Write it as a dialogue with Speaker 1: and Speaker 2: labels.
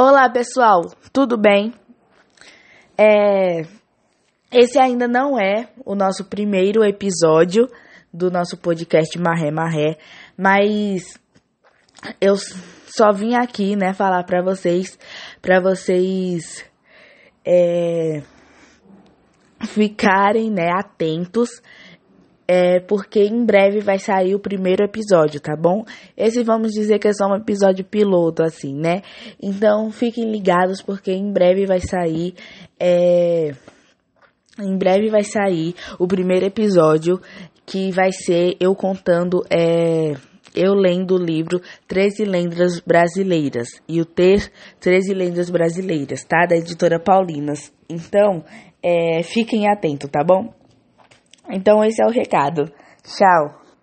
Speaker 1: Olá pessoal, tudo bem? É, esse ainda não é o nosso primeiro episódio do nosso podcast Marré Marré, mas eu só vim aqui, né, falar para vocês, para vocês é, ficarem, né, atentos é porque em breve vai sair o primeiro episódio, tá bom? Esse vamos dizer que é só um episódio piloto, assim, né? Então fiquem ligados porque em breve vai sair. É... Em breve vai sair o primeiro episódio que vai ser eu contando. É eu lendo o livro 13 Lendas Brasileiras e o ter 13 Lendas Brasileiras, tá? Da editora Paulinas. Então, é, fiquem atentos, tá bom? Então esse é o recado. Tchau.